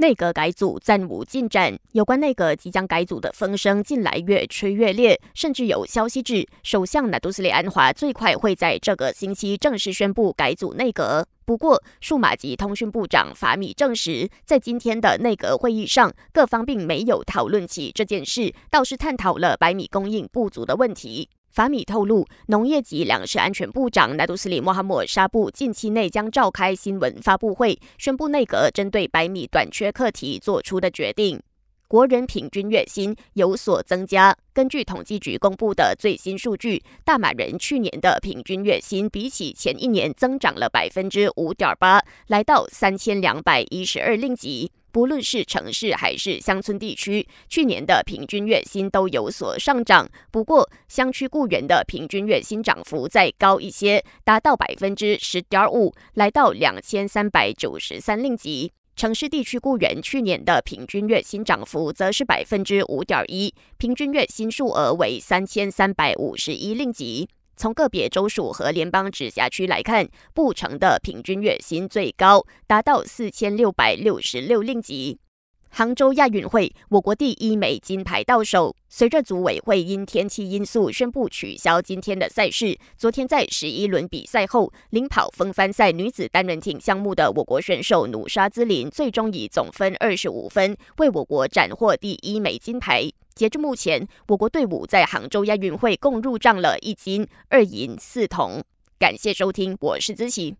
内阁改组暂无进展，有关内阁即将改组的风声近来越吹越烈，甚至有消息指，首相纳杜斯里安华最快会在这个星期正式宣布改组内阁。不过，数码及通讯部长法米证实，在今天的内阁会议上，各方并没有讨论起这件事，倒是探讨了白米供应不足的问题。法米透露，农业及粮食安全部长纳杜斯里莫哈默沙布近期内将召开新闻发布会，宣布内阁针对白米短缺课题做出的决定。国人平均月薪有所增加。根据统计局公布的最新数据，大马人去年的平均月薪比起前一年增长了百分之五点八，来到三千两百一十二令吉。不论是城市还是乡村地区，去年的平均月薪都有所上涨。不过，乡区雇员的平均月薪涨幅再高一些，达到百分之十点五，来到两千三百九十三令吉。城市地区雇员去年的平均月薪涨幅则是百分之五点一，平均月薪数额为三千三百五十一令吉。从个别州属和联邦直辖区来看，布城的平均月薪最高，达到四千六百六十六令吉。杭州亚运会，我国第一枚金牌到手。随着组委会因天气因素宣布取消今天的赛事，昨天在十一轮比赛后，领跑风帆赛女子单人艇项目的我国选手努沙兹林，最终以总分二十五分为我国斩获第一枚金牌。截至目前，我国队伍在杭州亚运会共入账了一金二银四铜。感谢收听，我是子琪。